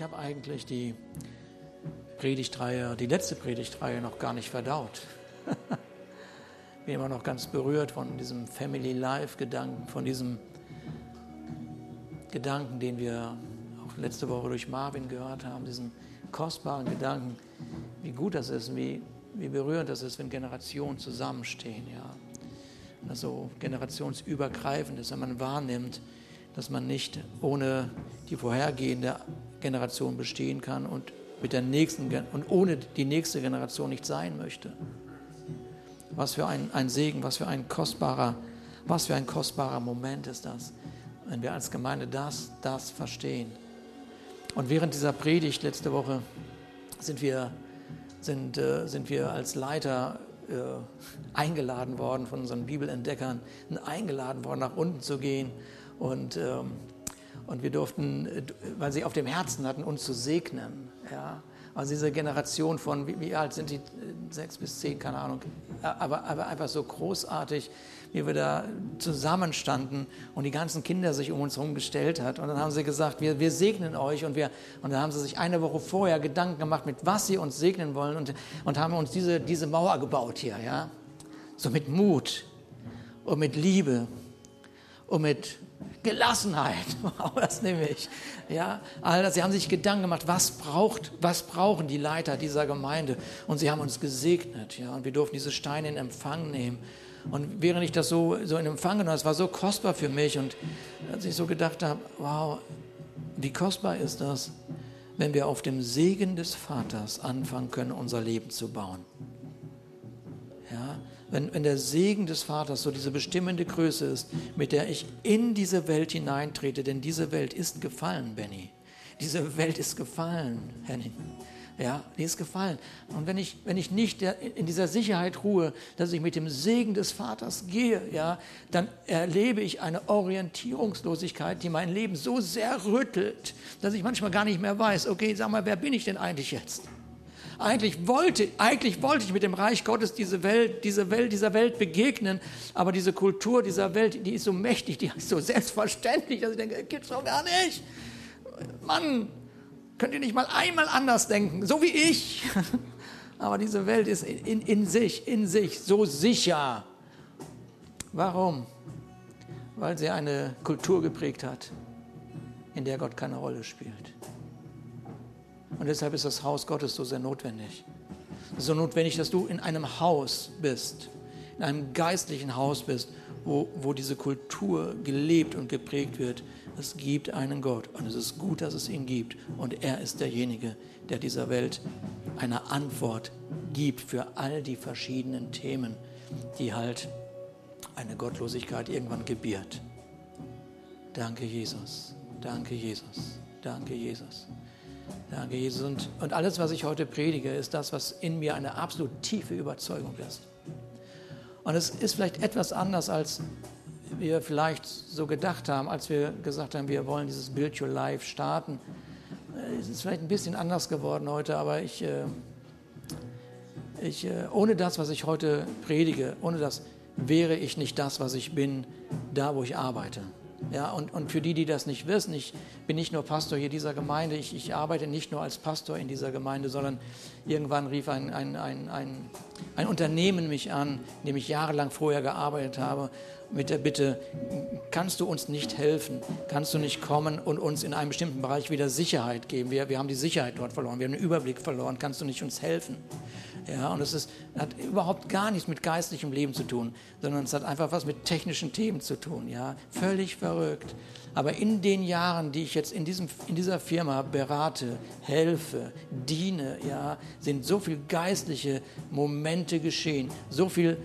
ich habe eigentlich die Predigtreihe, die letzte Predigtreihe noch gar nicht verdaut. Bin immer noch ganz berührt von diesem Family Life Gedanken, von diesem Gedanken, den wir auch letzte Woche durch Marvin gehört haben, diesen kostbaren Gedanken, wie gut das ist, wie, wie berührend das ist, wenn Generationen zusammenstehen, ja. Und das so generationsübergreifend ist, wenn man wahrnimmt, dass man nicht ohne die vorhergehende Generation bestehen kann und mit der nächsten und ohne die nächste Generation nicht sein möchte. Was für ein, ein Segen, was für ein kostbarer, was für ein kostbarer Moment ist das, wenn wir als Gemeinde das, das verstehen. Und während dieser Predigt letzte Woche sind wir, sind, äh, sind wir als Leiter äh, eingeladen worden von unseren Bibelentdeckern, eingeladen worden, nach unten zu gehen und, ähm, und wir durften, weil sie auf dem Herzen hatten, uns zu segnen. Ja? Also diese Generation von, wie, wie, alt sind die? Sechs bis zehn, keine Ahnung. Aber, aber einfach so großartig, wie wir da zusammenstanden und die ganzen Kinder sich um uns herum gestellt hat. Und dann haben sie gesagt, wir, wir segnen euch. Und, wir, und dann haben sie sich eine Woche vorher Gedanken gemacht, mit was sie uns segnen wollen. Und, und haben uns diese, diese Mauer gebaut hier. Ja? So mit Mut und mit Liebe und mit Gelassenheit, das nehme ich. Ja, all sie haben sich Gedanken gemacht, was braucht, was brauchen die Leiter dieser Gemeinde? Und sie haben uns gesegnet, ja, und wir durften diese Steine in Empfang nehmen. Und während ich das so, so in Empfang genommen habe, es war so kostbar für mich und als ich so gedacht habe, wow, wie kostbar ist das, wenn wir auf dem Segen des Vaters anfangen können, unser Leben zu bauen wenn, wenn der Segen des Vaters so diese bestimmende Größe ist, mit der ich in diese Welt hineintrete, denn diese Welt ist gefallen, Benny. Diese Welt ist gefallen, Henning. Ja, die ist gefallen. Und wenn ich, wenn ich nicht in dieser Sicherheit ruhe, dass ich mit dem Segen des Vaters gehe, ja, dann erlebe ich eine Orientierungslosigkeit, die mein Leben so sehr rüttelt, dass ich manchmal gar nicht mehr weiß, okay, sag mal, wer bin ich denn eigentlich jetzt? Eigentlich wollte, eigentlich wollte ich mit dem Reich Gottes diese Welt, diese Welt, dieser Welt begegnen, aber diese Kultur dieser Welt, die ist so mächtig, die ist so selbstverständlich, dass ich denke, gibt's doch gar nicht. Mann, könnt ihr nicht mal einmal anders denken, so wie ich? Aber diese Welt ist in, in sich, in sich so sicher. Warum? Weil sie eine Kultur geprägt hat, in der Gott keine Rolle spielt. Und deshalb ist das Haus Gottes so sehr notwendig. So notwendig, dass du in einem Haus bist, in einem geistlichen Haus bist, wo, wo diese Kultur gelebt und geprägt wird. Es gibt einen Gott und es ist gut, dass es ihn gibt. Und er ist derjenige, der dieser Welt eine Antwort gibt für all die verschiedenen Themen, die halt eine Gottlosigkeit irgendwann gebiert. Danke, Jesus. Danke, Jesus. Danke, Jesus. Danke, Jesus. Und, und alles, was ich heute predige, ist das, was in mir eine absolut tiefe Überzeugung ist. Und es ist vielleicht etwas anders, als wir vielleicht so gedacht haben, als wir gesagt haben, wir wollen dieses Build Your Life starten. Es ist vielleicht ein bisschen anders geworden heute, aber ich, äh, ich, äh, ohne das, was ich heute predige, ohne das wäre ich nicht das, was ich bin, da wo ich arbeite. Ja, und, und für die, die das nicht wissen, ich bin nicht nur Pastor hier dieser Gemeinde, ich, ich arbeite nicht nur als Pastor in dieser Gemeinde, sondern irgendwann rief ein, ein, ein, ein, ein Unternehmen mich an, in dem ich jahrelang vorher gearbeitet habe, mit der Bitte, kannst du uns nicht helfen? Kannst du nicht kommen und uns in einem bestimmten Bereich wieder Sicherheit geben? Wir, wir haben die Sicherheit dort verloren, wir haben den Überblick verloren, kannst du nicht uns helfen? Ja, und es ist, hat überhaupt gar nichts mit geistlichem Leben zu tun, sondern es hat einfach was mit technischen Themen zu tun. Ja, völlig verrückt. Aber in den Jahren, die ich jetzt in, diesem, in dieser Firma berate, helfe, diene, ja, sind so viele geistliche Momente geschehen, so viel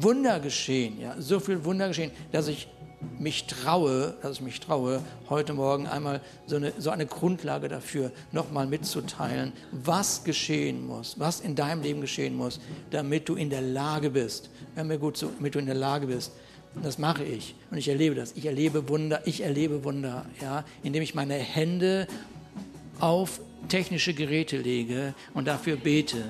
Wunder geschehen, ja, so viel Wunder geschehen, dass ich mich traue, dass ich mich traue, heute Morgen einmal so eine, so eine Grundlage dafür nochmal mitzuteilen, was geschehen muss, was in deinem Leben geschehen muss, damit du in der Lage bist, hör mir gut zu, damit du in der Lage bist, das mache ich und ich erlebe das. Ich erlebe Wunder, ich erlebe Wunder, ja, indem ich meine Hände auf technische Geräte lege und dafür bete,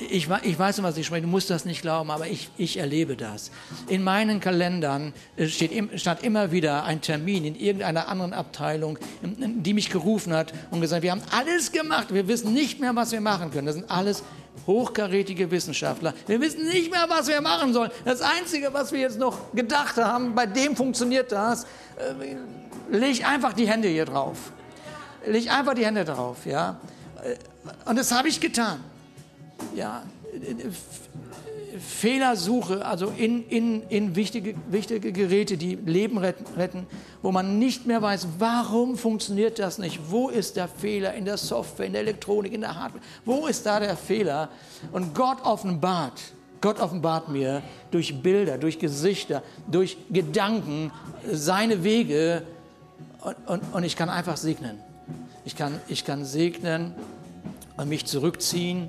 ich, ich weiß, was ich spreche, du musst das nicht glauben, aber ich, ich erlebe das. In meinen Kalendern äh, steht, stand immer wieder ein Termin in irgendeiner anderen Abteilung, die mich gerufen hat und gesagt, wir haben alles gemacht, wir wissen nicht mehr, was wir machen können. Das sind alles hochkarätige Wissenschaftler. Wir wissen nicht mehr, was wir machen sollen. Das Einzige, was wir jetzt noch gedacht haben, bei dem funktioniert das, äh, leg einfach die Hände hier drauf. Leg einfach die Hände drauf, ja. Äh, und das habe ich getan. Ja, Fehlersuche, also in, in, in wichtige, wichtige Geräte, die Leben retten, wo man nicht mehr weiß, warum funktioniert das nicht? Wo ist der Fehler in der Software, in der Elektronik, in der Hardware? Wo ist da der Fehler? Und Gott offenbart, Gott offenbart mir durch Bilder, durch Gesichter, durch Gedanken seine Wege und, und, und ich kann einfach segnen. Ich kann, ich kann segnen und mich zurückziehen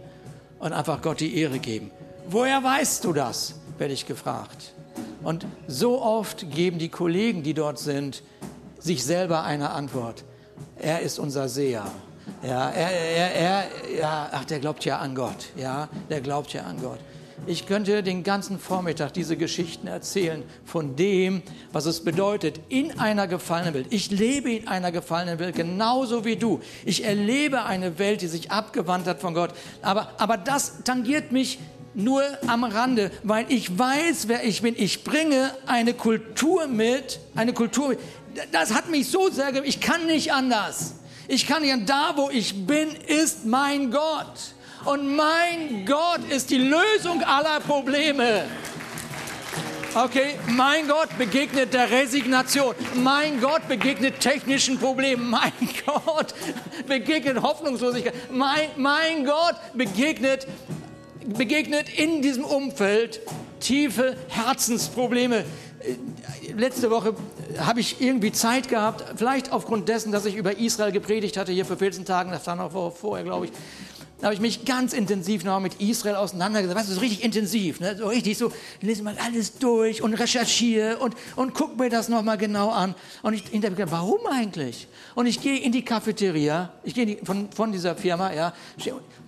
und einfach Gott die Ehre geben. Woher weißt du das? werde ich gefragt. Und so oft geben die Kollegen, die dort sind, sich selber eine Antwort. Er ist unser Seher. Ja, er, er, er, ja, ach, der glaubt ja an Gott. Ja, der glaubt ja an Gott. Ich könnte den ganzen Vormittag diese Geschichten erzählen von dem, was es bedeutet in einer gefallenen Welt. Ich lebe in einer gefallenen Welt, genauso wie du. Ich erlebe eine Welt, die sich abgewandt hat von Gott. Aber, aber das tangiert mich nur am Rande, weil ich weiß, wer ich bin. Ich bringe eine Kultur mit, eine Kultur. Das hat mich so sehr, ich kann nicht anders. Ich kann nicht, da wo ich bin, ist mein Gott. Und mein Gott ist die Lösung aller Probleme. Okay, mein Gott begegnet der Resignation. Mein Gott begegnet technischen Problemen. Mein Gott begegnet Hoffnungslosigkeit. Mein, mein Gott begegnet, begegnet in diesem Umfeld tiefe Herzensprobleme. Letzte Woche habe ich irgendwie Zeit gehabt, vielleicht aufgrund dessen, dass ich über Israel gepredigt hatte hier für 14 Tagen, das war noch vorher, glaube ich da habe ich mich ganz intensiv noch mit Israel auseinandergesetzt. Weißt du, so richtig intensiv, ne? so richtig so, lese mal alles durch und recherchiere und, und guck mir das nochmal genau an. Und ich hinterher warum eigentlich? Und ich gehe in die Cafeteria, ich gehe die, von, von dieser Firma, ja,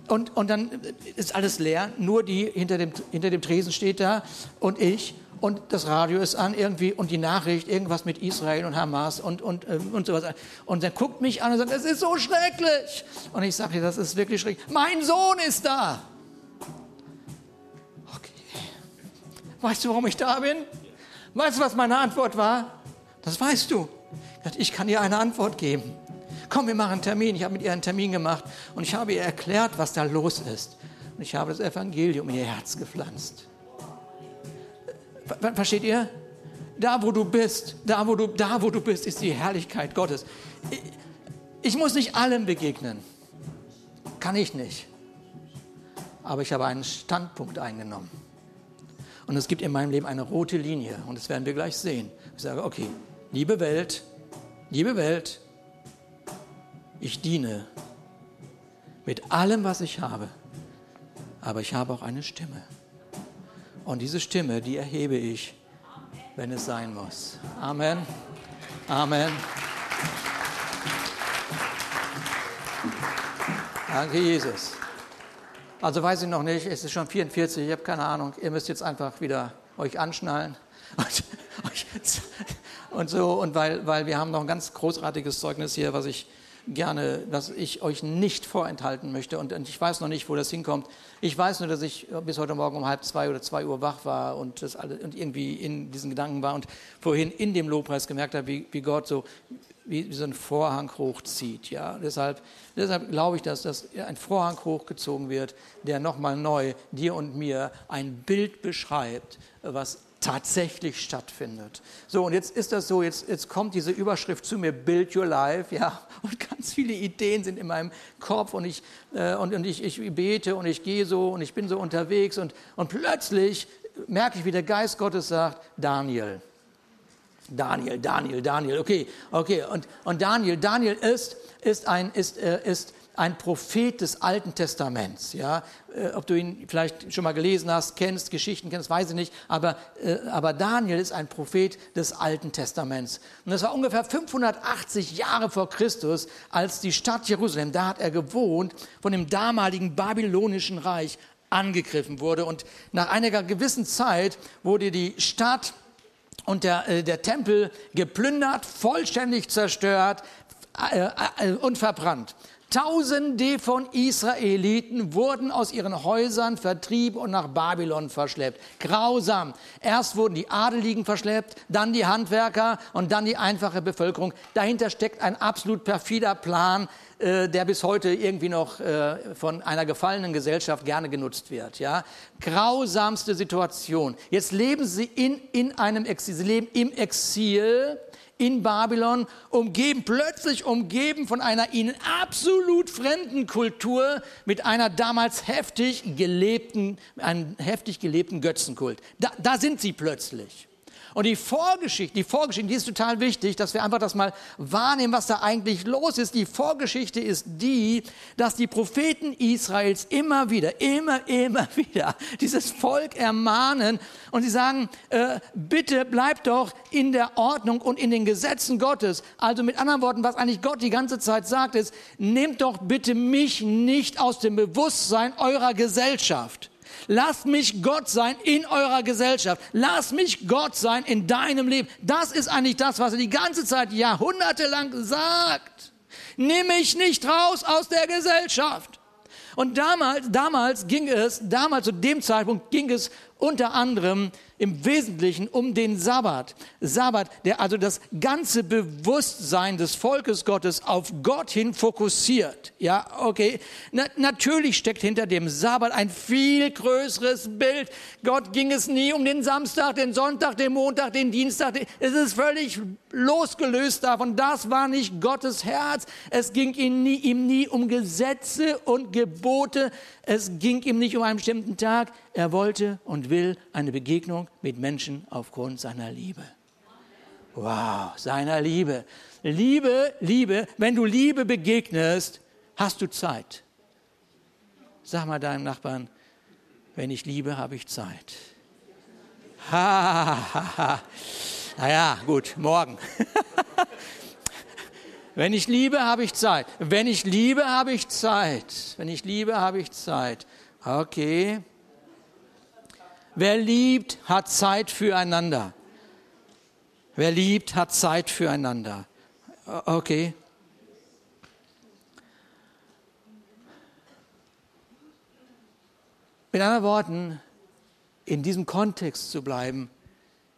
und, und dann ist alles leer, nur die hinter dem, hinter dem Tresen steht da und ich und das Radio ist an irgendwie und die Nachricht, irgendwas mit Israel und Hamas und, und, ähm, und sowas. Und er guckt mich an und sagt, das ist so schrecklich. Und ich sage, das ist wirklich schrecklich. Mein Sohn ist da. Okay. Weißt du, warum ich da bin? Weißt du, was meine Antwort war? Das weißt du. Ich kann dir eine Antwort geben. Komm, wir machen einen Termin. Ich habe mit ihr einen Termin gemacht und ich habe ihr erklärt, was da los ist. Und ich habe das Evangelium in ihr Herz gepflanzt. Versteht ihr? Da, wo du bist, da, wo du, da, wo du bist, ist die Herrlichkeit Gottes. Ich, ich muss nicht allem begegnen. Kann ich nicht. Aber ich habe einen Standpunkt eingenommen. Und es gibt in meinem Leben eine rote Linie. Und das werden wir gleich sehen. Ich sage, okay, liebe Welt, liebe Welt, ich diene mit allem, was ich habe. Aber ich habe auch eine Stimme. Und diese Stimme, die erhebe ich, wenn es sein muss. Amen. Amen. Danke, Jesus. Also weiß ich noch nicht, es ist schon 44, ich habe keine Ahnung. Ihr müsst jetzt einfach wieder euch anschnallen. Und, so, und weil, weil wir haben noch ein ganz großartiges Zeugnis hier, was ich gerne, was ich euch nicht vorenthalten möchte. Und, ich weiß noch nicht, wo das hinkommt. Ich weiß nur, dass ich bis heute Morgen um halb zwei oder zwei Uhr wach war und, das alle, und irgendwie in diesen Gedanken war und vorhin in dem Lobpreis gemerkt habe, wie, wie Gott so wie, wie so ein Vorhang hochzieht. Ja? Deshalb, deshalb glaube ich, dass das ein Vorhang hochgezogen wird, der nochmal neu dir und mir ein Bild beschreibt, was tatsächlich stattfindet. So, und jetzt ist das so, jetzt, jetzt kommt diese Überschrift zu mir, Build Your Life, ja, und ganz viele Ideen sind in meinem Kopf und ich, äh, und, und ich, ich bete und ich gehe so und ich bin so unterwegs und, und plötzlich merke ich, wie der Geist Gottes sagt, Daniel, Daniel, Daniel, Daniel, okay, okay, und, und Daniel, Daniel ist, ist ein, ist, äh, ist ein Prophet des Alten Testaments. Ja? Äh, ob du ihn vielleicht schon mal gelesen hast, kennst, Geschichten kennst, weiß ich nicht. Aber, äh, aber Daniel ist ein Prophet des Alten Testaments. Und das war ungefähr 580 Jahre vor Christus, als die Stadt Jerusalem, da hat er gewohnt, von dem damaligen babylonischen Reich angegriffen wurde. Und nach einiger gewissen Zeit wurde die Stadt und der, äh, der Tempel geplündert, vollständig zerstört und verbrannt. Tausende von Israeliten wurden aus ihren Häusern vertrieben und nach Babylon verschleppt. Grausam. Erst wurden die Adeligen verschleppt, dann die Handwerker und dann die einfache Bevölkerung. Dahinter steckt ein absolut perfider Plan, äh, der bis heute irgendwie noch äh, von einer gefallenen Gesellschaft gerne genutzt wird. Ja? Grausamste Situation. Jetzt leben sie in, in einem Exil. Sie leben im Exil in Babylon, umgeben, plötzlich umgeben von einer ihnen absolut fremden Kultur mit einer damals heftig gelebten, einem heftig gelebten Götzenkult. Da, da sind sie plötzlich. Und die Vorgeschichte, die Vorgeschichte, die ist total wichtig, dass wir einfach das mal wahrnehmen, was da eigentlich los ist. Die Vorgeschichte ist die, dass die Propheten Israels immer wieder, immer, immer wieder dieses Volk ermahnen und sie sagen, äh, bitte bleibt doch in der Ordnung und in den Gesetzen Gottes. Also mit anderen Worten, was eigentlich Gott die ganze Zeit sagt, ist, nehmt doch bitte mich nicht aus dem Bewusstsein eurer Gesellschaft. Lasst mich Gott sein in eurer Gesellschaft. Lasst mich Gott sein in deinem Leben. Das ist eigentlich das, was er die ganze Zeit jahrhundertelang sagt. Nimm mich nicht raus aus der Gesellschaft. Und damals, damals ging es, damals zu dem Zeitpunkt ging es unter anderem im Wesentlichen um den Sabbat. Sabbat, der also das ganze Bewusstsein des Volkes Gottes auf Gott hin fokussiert. Ja, okay. Na, natürlich steckt hinter dem Sabbat ein viel größeres Bild. Gott ging es nie um den Samstag, den Sonntag, den Montag, den Dienstag. Es ist völlig losgelöst davon. Das war nicht Gottes Herz. Es ging ihm nie, ihm nie um Gesetze und Gebote. Es ging ihm nicht um einen bestimmten Tag. Er wollte und will eine Begegnung mit Menschen aufgrund seiner Liebe. Wow, seiner Liebe. Liebe, Liebe, wenn du Liebe begegnest, hast du Zeit. Sag mal deinem Nachbarn, wenn ich liebe, habe ich Zeit. Ha, ha, ha. Naja, gut, morgen. wenn ich liebe, habe ich Zeit. Wenn ich liebe, habe ich Zeit. Wenn ich liebe, habe ich Zeit. Okay. Wer liebt, hat Zeit füreinander. Wer liebt, hat Zeit füreinander. Okay. Mit anderen Worten, in diesem Kontext zu bleiben,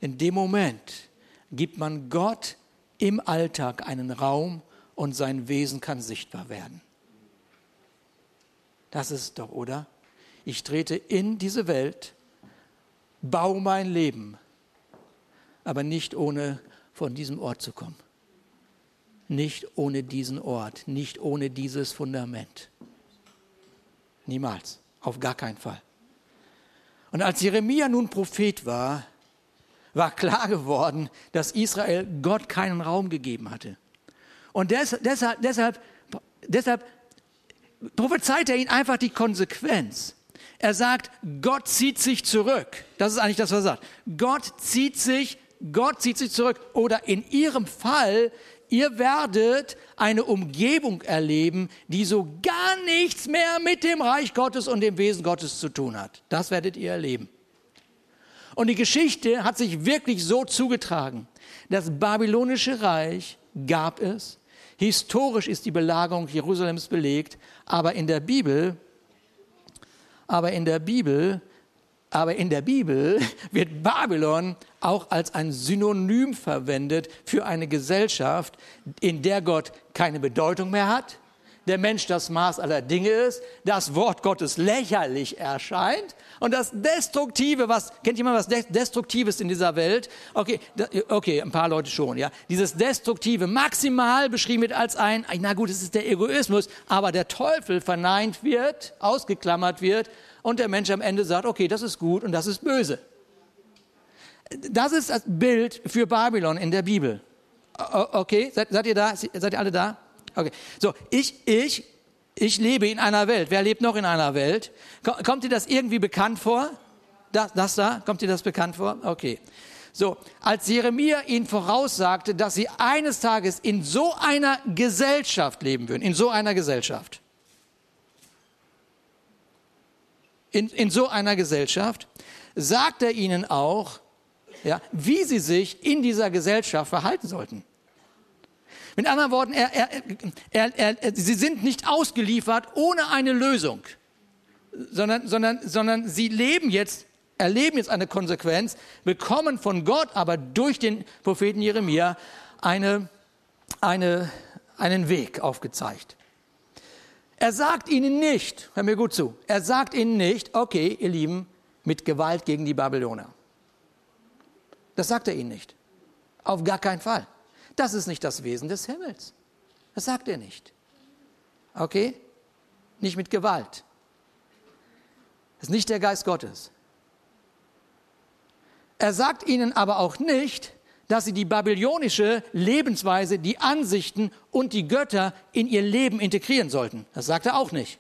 in dem Moment gibt man Gott im Alltag einen Raum und sein Wesen kann sichtbar werden. Das ist doch, oder? Ich trete in diese Welt bau mein Leben, aber nicht ohne von diesem Ort zu kommen. Nicht ohne diesen Ort, nicht ohne dieses Fundament. Niemals, auf gar keinen Fall. Und als Jeremia nun Prophet war, war klar geworden, dass Israel Gott keinen Raum gegeben hatte. Und deshalb, deshalb, deshalb prophezeit er ihnen einfach die Konsequenz. Er sagt, Gott zieht sich zurück. Das ist eigentlich das, was er sagt. Gott zieht sich, Gott zieht sich zurück. Oder in ihrem Fall, ihr werdet eine Umgebung erleben, die so gar nichts mehr mit dem Reich Gottes und dem Wesen Gottes zu tun hat. Das werdet ihr erleben. Und die Geschichte hat sich wirklich so zugetragen. Das babylonische Reich gab es. Historisch ist die Belagerung Jerusalems belegt, aber in der Bibel aber in der Bibel, aber in der Bibel wird Babylon auch als ein Synonym verwendet für eine Gesellschaft, in der Gott keine Bedeutung mehr hat, der Mensch das Maß aller Dinge ist, das Wort Gottes lächerlich erscheint und das Destruktive, was, kennt jemand was Destruktives in dieser Welt? Okay, okay, ein paar Leute schon, ja. Dieses Destruktive maximal beschrieben wird als ein, na gut, es ist der Egoismus, aber der Teufel verneint wird, ausgeklammert wird und der Mensch am Ende sagt, okay, das ist gut und das ist böse. Das ist das Bild für Babylon in der Bibel. Okay, seid, seid ihr da? Seid ihr alle da? Okay. So, ich, ich, ich lebe in einer Welt. Wer lebt noch in einer Welt? Kommt dir das irgendwie bekannt vor? Das, das da? Kommt dir das bekannt vor? Okay. So, als Jeremia ihnen voraussagte, dass sie eines Tages in so einer Gesellschaft leben würden, in so einer Gesellschaft. in, in so einer Gesellschaft, sagt er ihnen auch, ja, wie sie sich in dieser Gesellschaft verhalten sollten. Mit anderen Worten, er, er, er, sie sind nicht ausgeliefert ohne eine Lösung, sondern, sondern, sondern sie leben jetzt, erleben jetzt eine Konsequenz, bekommen von Gott aber durch den Propheten Jeremia eine, eine, einen Weg aufgezeigt. Er sagt ihnen nicht, hör mir gut zu, er sagt ihnen nicht, okay, ihr Lieben, mit Gewalt gegen die Babyloner. Das sagt er ihnen nicht. Auf gar keinen Fall. Das ist nicht das Wesen des Himmels. Das sagt er nicht. Okay? Nicht mit Gewalt. Das ist nicht der Geist Gottes. Er sagt ihnen aber auch nicht, dass sie die babylonische Lebensweise, die Ansichten und die Götter in ihr Leben integrieren sollten. Das sagt er auch nicht.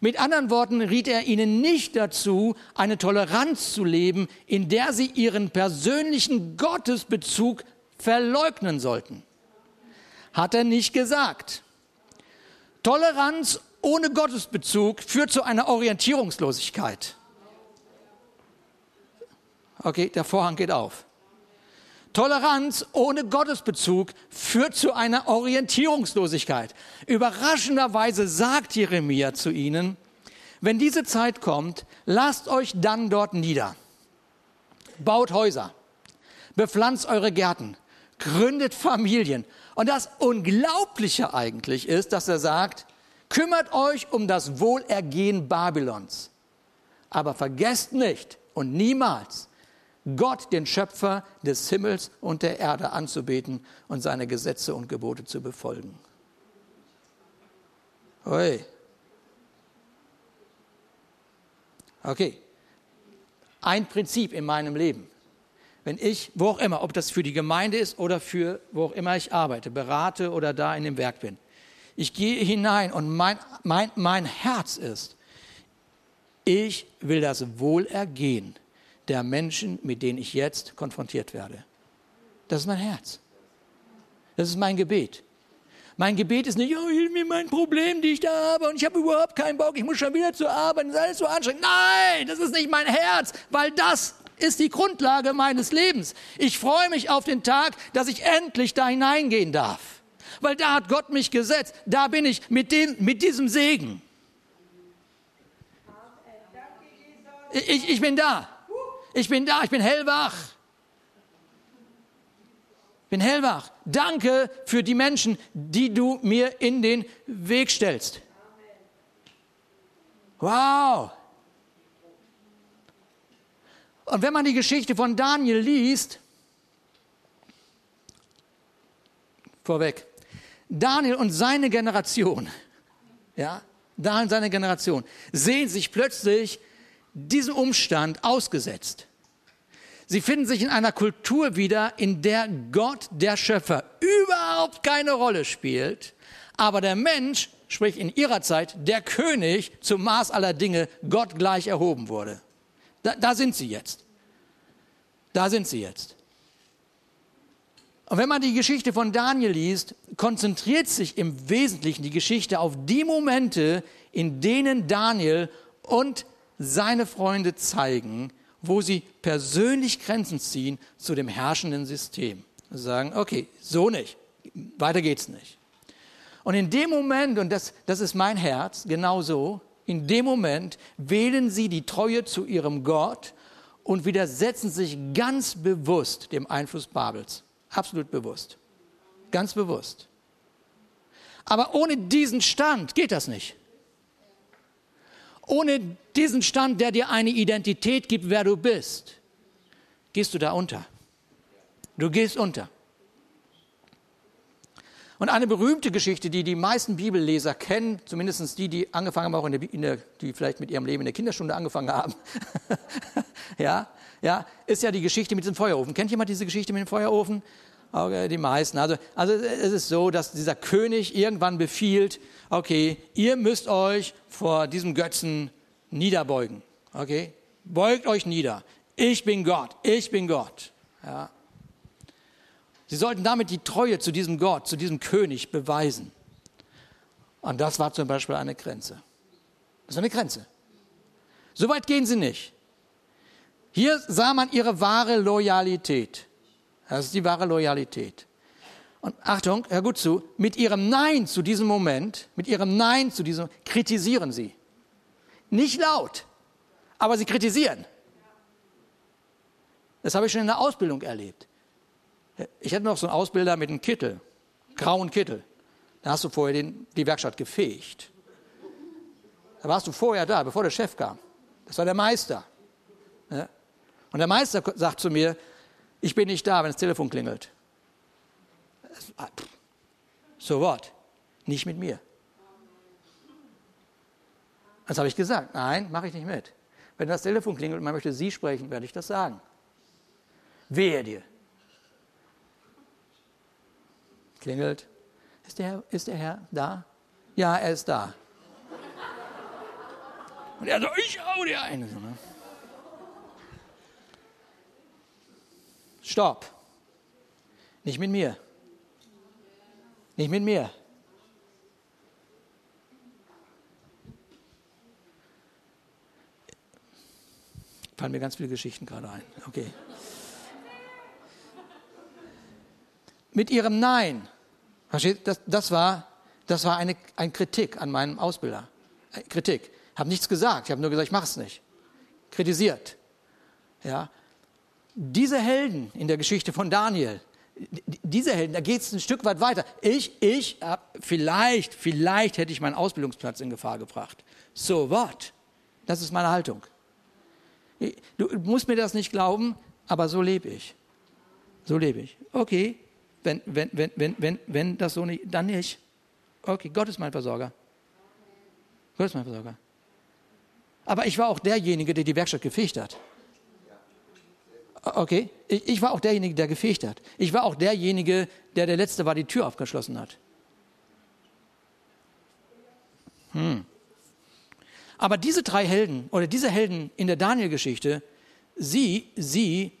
Mit anderen Worten riet er ihnen nicht dazu, eine Toleranz zu leben, in der sie ihren persönlichen Gottesbezug verleugnen sollten. Hat er nicht gesagt. Toleranz ohne Gottesbezug führt zu einer Orientierungslosigkeit. Okay, der Vorhang geht auf. Toleranz ohne Gottesbezug führt zu einer Orientierungslosigkeit. Überraschenderweise sagt Jeremia zu ihnen, wenn diese Zeit kommt, lasst euch dann dort nieder. Baut Häuser, bepflanzt eure Gärten, gründet Familien. Und das Unglaubliche eigentlich ist, dass er sagt, kümmert euch um das Wohlergehen Babylons. Aber vergesst nicht und niemals, Gott, den Schöpfer des Himmels und der Erde anzubeten und seine Gesetze und Gebote zu befolgen. Oi. Okay. Ein Prinzip in meinem Leben. Wenn ich, wo auch immer, ob das für die Gemeinde ist oder für wo auch immer ich arbeite, berate oder da in dem Werk bin, ich gehe hinein und mein, mein, mein Herz ist, ich will das Wohlergehen der Menschen, mit denen ich jetzt konfrontiert werde. Das ist mein Herz. Das ist mein Gebet. Mein Gebet ist nicht, oh, hilf mir mein Problem, die ich da habe und ich habe überhaupt keinen Bock, ich muss schon wieder zur Arbeit, das ist alles so anstrengend. Nein, das ist nicht mein Herz, weil das ist die Grundlage meines Lebens. Ich freue mich auf den Tag, dass ich endlich da hineingehen darf. Weil da hat Gott mich gesetzt. Da bin ich mit, dem, mit diesem Segen. Ich, ich bin da. Ich bin da, ich bin hellwach. Bin hellwach. Danke für die Menschen, die du mir in den Weg stellst. Wow. Und wenn man die Geschichte von Daniel liest, vorweg, Daniel und seine Generation, ja, Daniel und seine Generation sehen sich plötzlich diesem Umstand ausgesetzt. Sie finden sich in einer Kultur wieder, in der Gott, der Schöpfer, überhaupt keine Rolle spielt, aber der Mensch, sprich in ihrer Zeit, der König zum Maß aller Dinge, Gott gleich erhoben wurde. Da, da sind sie jetzt. Da sind sie jetzt. Und wenn man die Geschichte von Daniel liest, konzentriert sich im Wesentlichen die Geschichte auf die Momente, in denen Daniel und seine Freunde zeigen, wo sie persönlich Grenzen ziehen zu dem herrschenden System. Sie sagen, okay, so nicht, weiter geht's nicht. Und in dem Moment, und das, das ist mein Herz, genau so, in dem Moment wählen sie die Treue zu ihrem Gott und widersetzen sich ganz bewusst dem Einfluss Babels. Absolut bewusst. Ganz bewusst. Aber ohne diesen Stand geht das nicht. Ohne diesen Stand, der dir eine Identität gibt, wer du bist, gehst du da unter. Du gehst unter. Und eine berühmte Geschichte, die die meisten Bibelleser kennen, zumindest die, die angefangen haben, auch in der, in der, die vielleicht mit ihrem Leben in der Kinderstunde angefangen haben, ja, ja, ist ja die Geschichte mit dem Feuerofen. Kennt jemand diese Geschichte mit dem Feuerofen? Okay, die meisten. Also, also es ist so, dass dieser König irgendwann befiehlt, okay, ihr müsst euch vor diesem Götzen niederbeugen. Okay? Beugt euch nieder. Ich bin Gott. Ich bin Gott. Ja. Sie sollten damit die Treue zu diesem Gott, zu diesem König beweisen. Und das war zum Beispiel eine Grenze. Das ist eine Grenze. So weit gehen sie nicht. Hier sah man ihre wahre Loyalität. Das ist die wahre Loyalität. Und Achtung, hör gut zu, mit ihrem Nein zu diesem Moment, mit ihrem Nein zu diesem, kritisieren sie. Nicht laut, aber sie kritisieren. Das habe ich schon in der Ausbildung erlebt. Ich hatte noch so einen Ausbilder mit einem Kittel, grauen Kittel. Da hast du vorher den, die Werkstatt gefegt. Da warst du vorher da, bevor der Chef kam. Das war der Meister. Ja? Und der Meister sagt zu mir, ich bin nicht da, wenn das Telefon klingelt. So what? Nicht mit mir. Das habe ich gesagt. Nein, mache ich nicht mit. Wenn das Telefon klingelt und man möchte Sie sprechen, werde ich das sagen. Wehe dir. Klingelt. Ist der, ist der Herr da? Ja, er ist da. Und er so, ich hau dir eine. Ne? Stopp. Nicht mit mir. Nicht mit mir. Fallen mir ganz viele Geschichten gerade ein. Okay. Mit ihrem Nein. Das, das war, das war eine, eine Kritik an meinem Ausbilder. Äh, Kritik. Ich habe nichts gesagt. Ich habe nur gesagt, ich mache es nicht. Kritisiert. Ja. Diese Helden in der Geschichte von Daniel, diese Helden, da geht es ein Stück weit weiter. Ich, ich, vielleicht, vielleicht hätte ich meinen Ausbildungsplatz in Gefahr gebracht. So what? Das ist meine Haltung. Du musst mir das nicht glauben, aber so lebe ich. So lebe ich. Okay, wenn, wenn, wenn, wenn, wenn, wenn das so nicht, dann nicht. Okay, Gott ist mein Versorger. Gott ist mein Versorger. Aber ich war auch derjenige, der die Werkstatt gefegt hat. Okay, ich, war auch derjenige, der gefegt hat. Ich war auch derjenige, der der Letzte war, die Tür aufgeschlossen hat. Hm. Aber diese drei Helden oder diese Helden in der Daniel-Geschichte, sie, sie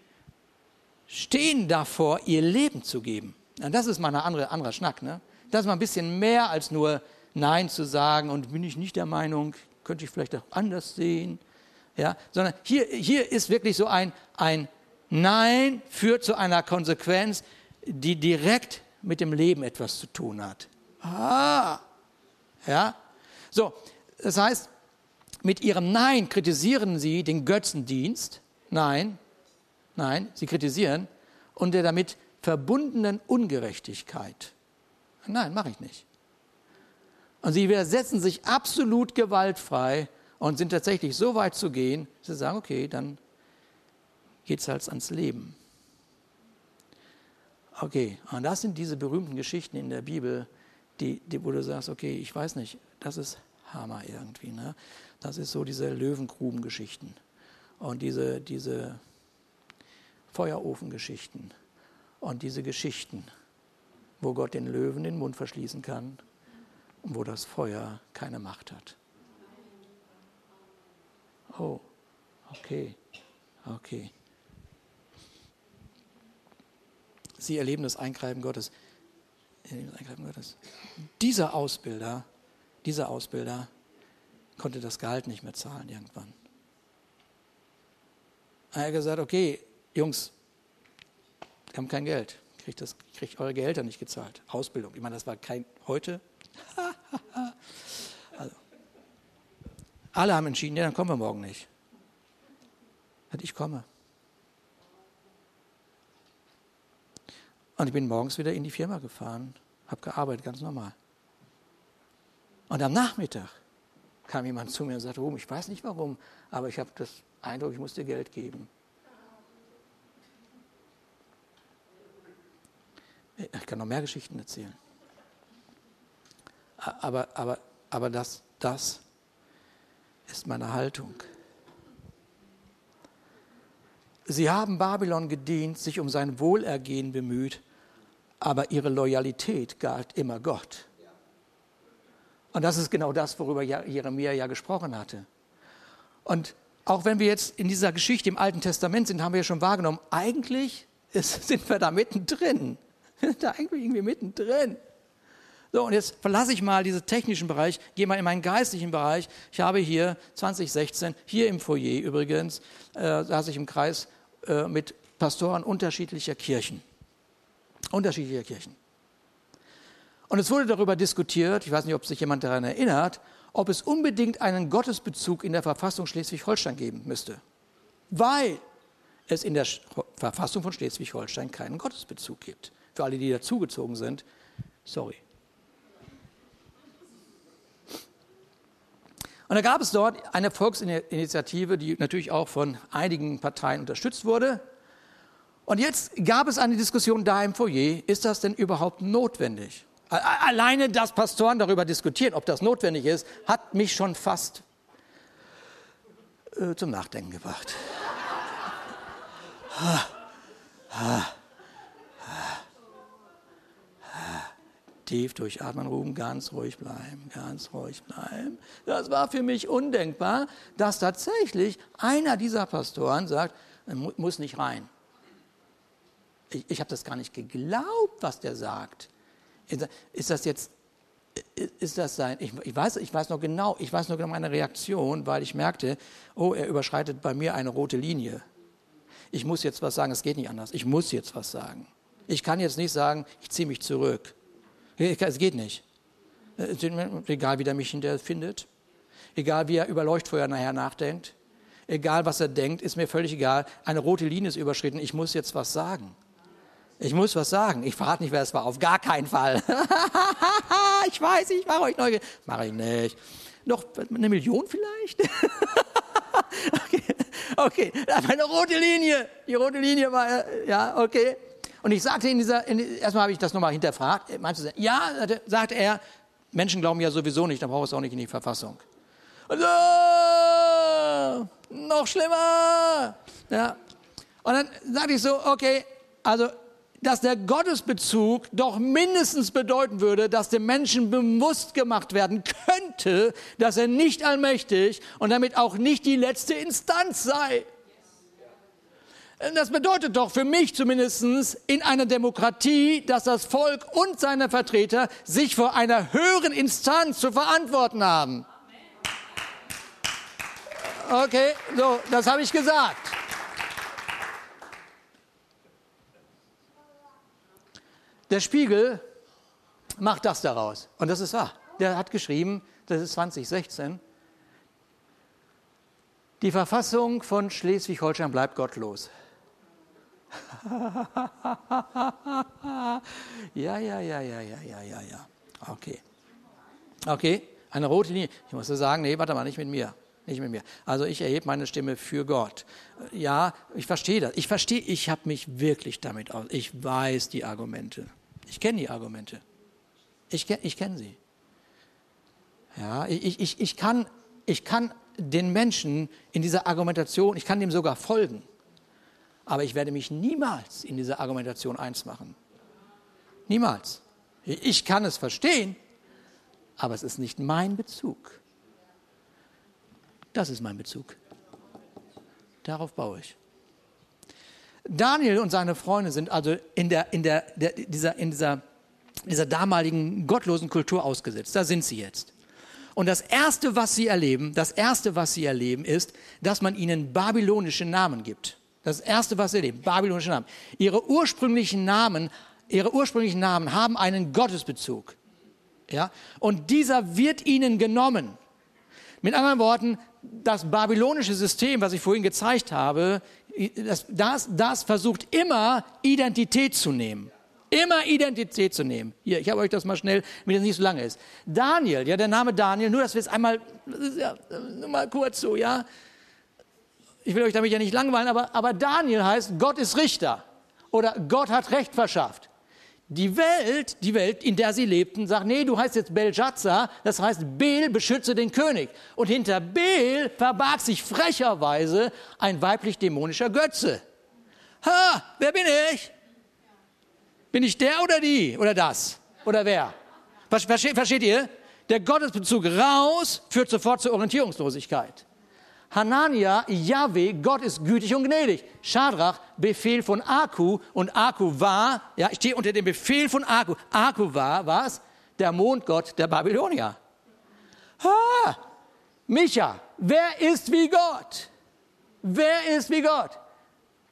stehen davor, ihr Leben zu geben. Und das ist mal ein andere, anderer Schnack. Ne? Das ist mal ein bisschen mehr als nur Nein zu sagen und bin ich nicht der Meinung, könnte ich vielleicht auch anders sehen. Ja? Sondern hier, hier ist wirklich so ein, ein Nein führt zu einer Konsequenz, die direkt mit dem Leben etwas zu tun hat. Ah, ja. So, das heißt, mit ihrem Nein kritisieren sie den Götzendienst. Nein, nein, sie kritisieren und der damit verbundenen Ungerechtigkeit. Nein, mache ich nicht. Und sie widersetzen sich absolut gewaltfrei und sind tatsächlich so weit zu gehen, dass sie sagen, okay, dann geht es halt ans Leben. Okay, und das sind diese berühmten Geschichten in der Bibel, die, die, wo du sagst, okay, ich weiß nicht, das ist Hammer irgendwie. Ne? Das ist so diese Löwengrubengeschichten und diese, diese Feuerofengeschichten und diese Geschichten, wo Gott den Löwen den Mund verschließen kann und wo das Feuer keine Macht hat. Oh, okay, okay. Sie erleben das Eingreifen Gottes. Das Eingreifen Gottes. Dieser Ausbilder, dieser Ausbilder konnte das Gehalt nicht mehr zahlen irgendwann. Er hat gesagt, okay, Jungs, wir haben kein Geld. Kriegt, das, kriegt eure Gehälter nicht gezahlt. Ausbildung. Ich meine, das war kein heute. also, alle haben entschieden, ja, dann kommen wir morgen nicht. Ich komme. Und ich bin morgens wieder in die Firma gefahren, habe gearbeitet, ganz normal. Und am Nachmittag kam jemand zu mir und sagte, ich weiß nicht warum, aber ich habe das Eindruck, ich muss dir Geld geben. Ich kann noch mehr Geschichten erzählen. Aber, aber, aber das, das ist meine Haltung. Sie haben Babylon gedient, sich um sein Wohlergehen bemüht aber ihre Loyalität galt immer Gott. Und das ist genau das, worüber Jeremia ja gesprochen hatte. Und auch wenn wir jetzt in dieser Geschichte im Alten Testament sind, haben wir ja schon wahrgenommen, eigentlich ist, sind wir da mittendrin. Wir sind da eigentlich irgendwie mittendrin. So, und jetzt verlasse ich mal diesen technischen Bereich, gehe mal in meinen geistlichen Bereich. Ich habe hier 2016, hier im Foyer übrigens, äh, saß ich im Kreis äh, mit Pastoren unterschiedlicher Kirchen. Unterschiedlicher Kirchen. Und es wurde darüber diskutiert, ich weiß nicht, ob sich jemand daran erinnert, ob es unbedingt einen Gottesbezug in der Verfassung Schleswig-Holstein geben müsste. Weil es in der Verfassung von Schleswig-Holstein keinen Gottesbezug gibt. Für alle, die dazugezogen sind, sorry. Und da gab es dort eine Volksinitiative, die natürlich auch von einigen Parteien unterstützt wurde. Und jetzt gab es eine Diskussion da im Foyer, ist das denn überhaupt notwendig? Alleine, dass Pastoren darüber diskutieren, ob das notwendig ist, hat mich schon fast äh, zum Nachdenken gebracht. Tief durchatmen, ruhen, ganz ruhig bleiben, ganz ruhig bleiben. Das war für mich undenkbar, dass tatsächlich einer dieser Pastoren sagt, muss nicht rein. Ich, ich habe das gar nicht geglaubt, was der sagt. Ist das jetzt, ist das sein, ich, ich, weiß, ich weiß noch genau, ich weiß noch genau meine Reaktion, weil ich merkte, oh, er überschreitet bei mir eine rote Linie. Ich muss jetzt was sagen, es geht nicht anders. Ich muss jetzt was sagen. Ich kann jetzt nicht sagen, ich ziehe mich zurück. Es geht nicht. Egal, wie der mich hinterher findet, egal, wie er über Leuchtfeuer nachher nachdenkt, egal, was er denkt, ist mir völlig egal. Eine rote Linie ist überschritten, ich muss jetzt was sagen. Ich muss was sagen. Ich verrate nicht, wer es war. Auf gar keinen Fall. ich weiß, ich mache euch neugierig. Mache ich nicht. Noch eine Million vielleicht? okay. okay, eine rote Linie. Die rote Linie war, ja, okay. Und ich sagte in dieser, in, erstmal habe ich das nochmal hinterfragt. Meinst du, ja, sagte er, Menschen glauben ja sowieso nicht, dann braucht es auch nicht in die Verfassung. Und so, noch schlimmer. Ja. Und dann sagte ich so, okay, also, dass der Gottesbezug doch mindestens bedeuten würde, dass dem Menschen bewusst gemacht werden könnte, dass er nicht allmächtig und damit auch nicht die letzte Instanz sei. Das bedeutet doch für mich zumindest in einer Demokratie, dass das Volk und seine Vertreter sich vor einer höheren Instanz zu verantworten haben. Okay, so, das habe ich gesagt. Der Spiegel macht das daraus. Und das ist wahr. Der hat geschrieben, das ist 2016, die Verfassung von Schleswig-Holstein bleibt gottlos. ja, ja, ja, ja, ja, ja, ja, ja. Okay. Okay, eine rote Linie. Ich muss sagen, nee, warte mal, nicht mit mir. Nicht mit mir. Also ich erhebe meine Stimme für Gott. Ja, ich verstehe das. Ich verstehe, ich habe mich wirklich damit aus. Ich weiß die Argumente. Ich kenne die Argumente. Ich, ich kenne sie. Ja, ich, ich, ich, kann, ich kann den Menschen in dieser Argumentation, ich kann dem sogar folgen. Aber ich werde mich niemals in dieser Argumentation eins machen. Niemals. Ich kann es verstehen, aber es ist nicht mein Bezug. Das ist mein Bezug. Darauf baue ich. Daniel und seine Freunde sind also in, der, in, der, der, dieser, in dieser, dieser damaligen gottlosen Kultur ausgesetzt. Da sind sie jetzt. Und das Erste, was sie erleben, das Erste, was sie erleben, ist, dass man ihnen babylonische Namen gibt. Das Erste, was sie erleben, babylonische Namen. Ihre ursprünglichen Namen, ihre ursprünglichen Namen haben einen Gottesbezug. Ja? Und dieser wird ihnen genommen. Mit anderen Worten, das babylonische System, was ich vorhin gezeigt habe, das, das, das versucht immer Identität zu nehmen. Immer Identität zu nehmen. Hier, ich habe euch das mal schnell, damit es nicht so lange ist. Daniel, ja, der Name Daniel, nur dass wir es einmal, ja, nur mal kurz so, ja. Ich will euch damit ja nicht langweilen, aber, aber Daniel heißt, Gott ist Richter. Oder Gott hat Recht verschafft. Die Welt, die Welt, in der sie lebten, sagt, nee, du heißt jetzt Belshazzar, das heißt, Bel beschütze den König. Und hinter Bel verbarg sich frecherweise ein weiblich-dämonischer Götze. Ha, wer bin ich? Bin ich der oder die oder das? Oder wer? Versteht, versteht ihr? Der Gottesbezug raus führt sofort zur Orientierungslosigkeit. Hanania, Yahweh, Gott ist gütig und gnädig. Schadrach, Befehl von Aku und Aku war, ja, ich stehe unter dem Befehl von Aku. Aku war was? der Mondgott der Babylonier. Ha! Micha, wer ist wie Gott? Wer ist wie Gott?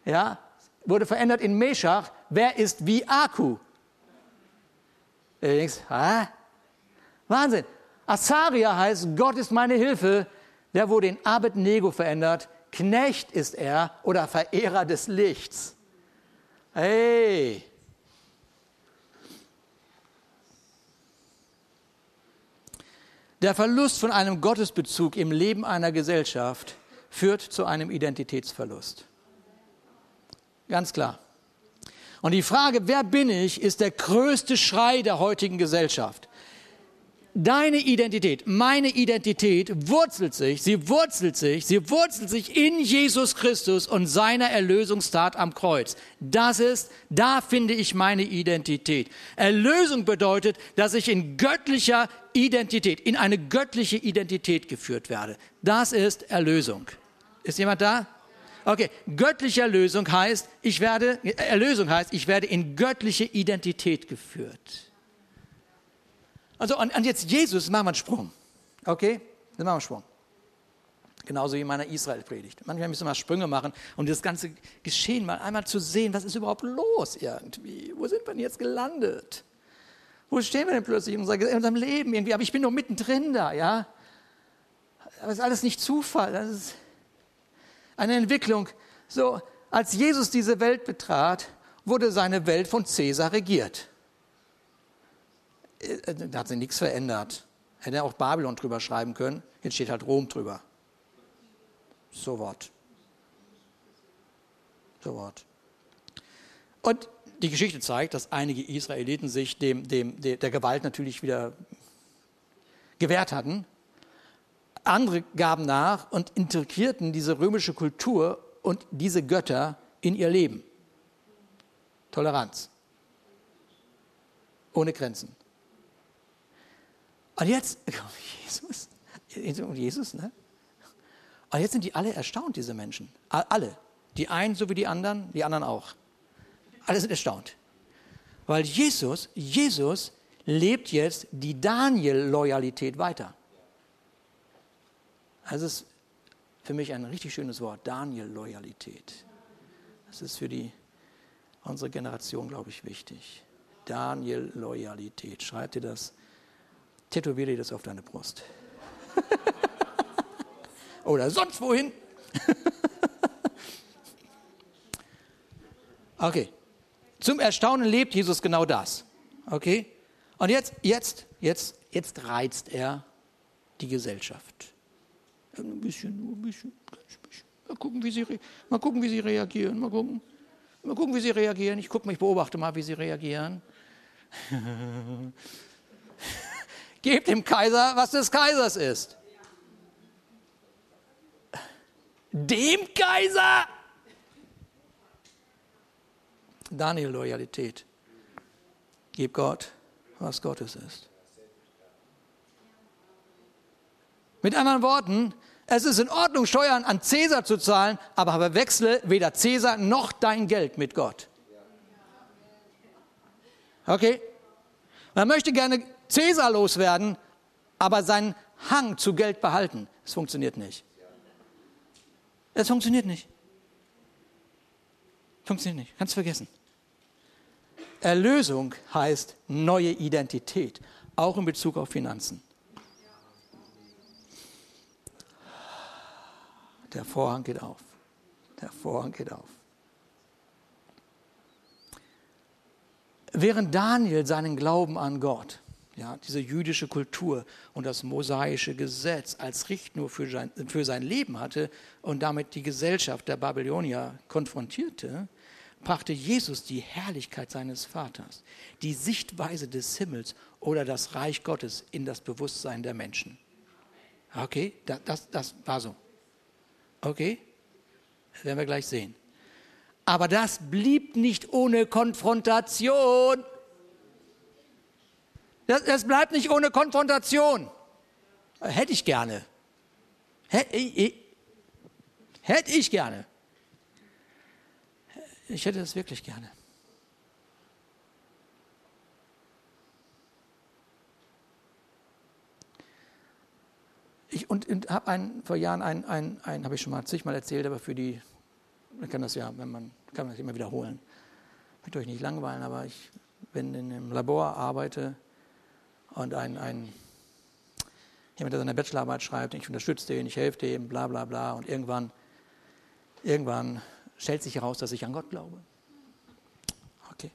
Ja, wurde verändert in Meshach, wer ist wie Aku? Du ha? Wahnsinn. Asaria heißt, Gott ist meine Hilfe. Der wurde in Abednego verändert. Knecht ist er oder Verehrer des Lichts. Hey. Der Verlust von einem Gottesbezug im Leben einer Gesellschaft führt zu einem Identitätsverlust. Ganz klar. Und die Frage, wer bin ich, ist der größte Schrei der heutigen Gesellschaft. Deine Identität, meine Identität wurzelt sich, sie wurzelt sich, sie wurzelt sich in Jesus Christus und seiner Erlösungstat am Kreuz. Das ist, da finde ich meine Identität. Erlösung bedeutet, dass ich in göttlicher Identität, in eine göttliche Identität geführt werde. Das ist Erlösung. Ist jemand da? Okay, göttliche Erlösung heißt, ich werde, Erlösung heißt, ich werde in göttliche Identität geführt. Also, und, und jetzt Jesus, machen wir einen Sprung. Okay? Dann machen wir einen Sprung. Genauso wie in meiner Israel-Predigt. Manchmal müssen wir Sprünge machen, um das ganze Geschehen mal einmal zu sehen, was ist überhaupt los irgendwie? Wo sind wir denn jetzt gelandet? Wo stehen wir denn plötzlich in, unserem Leben irgendwie? Aber ich bin noch mittendrin da, ja? Aber es ist alles nicht Zufall. Das ist, eine Entwicklung. So, als Jesus diese Welt betrat, wurde seine Welt von Cäsar regiert. Äh, da hat sich nichts verändert. Hätte er auch Babylon drüber schreiben können. Jetzt steht halt Rom drüber. So Wort. So Wort. Und die Geschichte zeigt, dass einige Israeliten sich dem, dem, der Gewalt natürlich wieder gewehrt hatten andere gaben nach und integrierten diese römische Kultur und diese Götter in ihr Leben. Toleranz. Ohne Grenzen. Und jetzt, Jesus, Jesus, ne? Und jetzt sind die alle erstaunt, diese Menschen. Alle. Die einen so wie die anderen, die anderen auch. Alle sind erstaunt. Weil Jesus, Jesus lebt jetzt die Daniel-Loyalität weiter. Das ist für mich ein richtig schönes Wort, Daniel-Loyalität. Das ist für die, unsere Generation, glaube ich, wichtig. Daniel-Loyalität. Schreib dir das, tätowiere dir das auf deine Brust. Oder sonst wohin. okay. Zum Erstaunen lebt Jesus genau das. Okay? Und jetzt, jetzt, jetzt, jetzt reizt er die Gesellschaft. Ein bisschen, nur ein bisschen, ganz bisschen. Mal gucken, wie sie, mal gucken, wie sie reagieren. Mal gucken. Mal gucken, wie sie reagieren. Ich gucke mich, beobachte mal, wie sie reagieren. Gebt dem Kaiser, was des Kaisers ist. Dem Kaiser! Daniel Loyalität. Gib Gott, was Gottes ist. Mit anderen Worten, es ist in Ordnung, Steuern an Cäsar zu zahlen, aber verwechsle weder Cäsar noch dein Geld mit Gott. Okay? Man möchte gerne Cäsar loswerden, aber seinen Hang zu Geld behalten. Es funktioniert nicht. Es funktioniert nicht. Funktioniert nicht. Kannst vergessen. Erlösung heißt neue Identität, auch in Bezug auf Finanzen. Der Vorhang geht auf. Der Vorhang geht auf. Während Daniel seinen Glauben an Gott, ja, diese jüdische Kultur und das mosaische Gesetz als Richtschnur für sein, für sein Leben hatte und damit die Gesellschaft der Babylonier konfrontierte, brachte Jesus die Herrlichkeit seines Vaters, die Sichtweise des Himmels oder das Reich Gottes in das Bewusstsein der Menschen. Okay, das, das, das war so. Okay? Das werden wir gleich sehen. Aber das blieb nicht ohne Konfrontation. Das, das bleibt nicht ohne Konfrontation. Hätte ich gerne. Hätte ich, hätte ich gerne. Ich hätte das wirklich gerne. Ich und, und habe vor Jahren einen, einen, einen habe ich schon mal zigmal erzählt, aber für die, man kann das ja, wenn man kann man das immer wiederholen. Ich möchte euch nicht langweilen, aber ich, wenn in einem Labor arbeite, und ein, ein jemand, der seine Bachelorarbeit schreibt, ich unterstütze den, ich helfe dem, bla bla bla und irgendwann, irgendwann stellt sich heraus, dass ich an Gott glaube. Okay.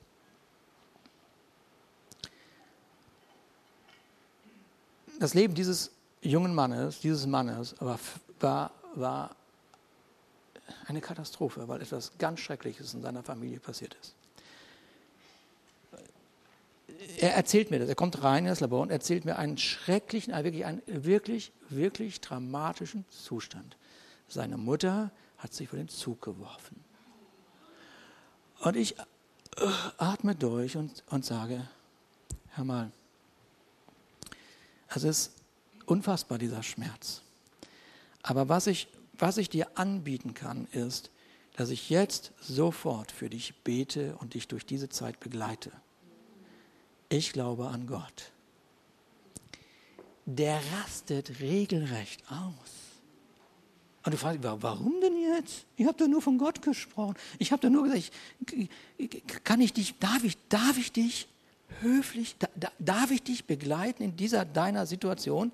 Das Leben dieses jungen Mannes, dieses Mannes, war, war, war eine Katastrophe, weil etwas ganz Schreckliches in seiner Familie passiert ist. Er erzählt mir das, er kommt rein in das Labor und erzählt mir einen schrecklichen, wirklich einen wirklich, wirklich dramatischen Zustand. Seine Mutter hat sich vor den Zug geworfen. Und ich äh, atme durch und, und sage, hör mal, es ist unfassbar, dieser Schmerz. Aber was ich, was ich dir anbieten kann, ist, dass ich jetzt sofort für dich bete und dich durch diese Zeit begleite. Ich glaube an Gott. Der rastet regelrecht aus. Und du fragst, warum denn jetzt? Ich habe doch nur von Gott gesprochen. Ich habe doch nur gesagt, ich, kann ich dich, darf ich, darf ich dich höflich, da, darf ich dich begleiten in dieser deiner Situation?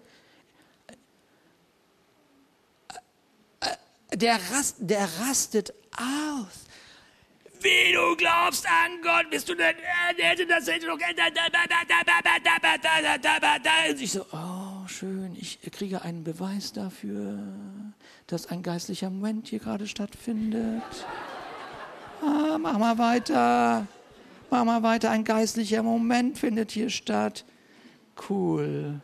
Der, rast, der rastet aus. Wie du glaubst an Gott, bist du denn, hätte das hätte doch, ich so, oh, schön, ich kriege einen Beweis dafür dass ein geistlicher Moment hier gerade stattfindet. Ah, mach mal weiter. Mach mal weiter. Ein geistlicher Moment findet hier statt. Cool.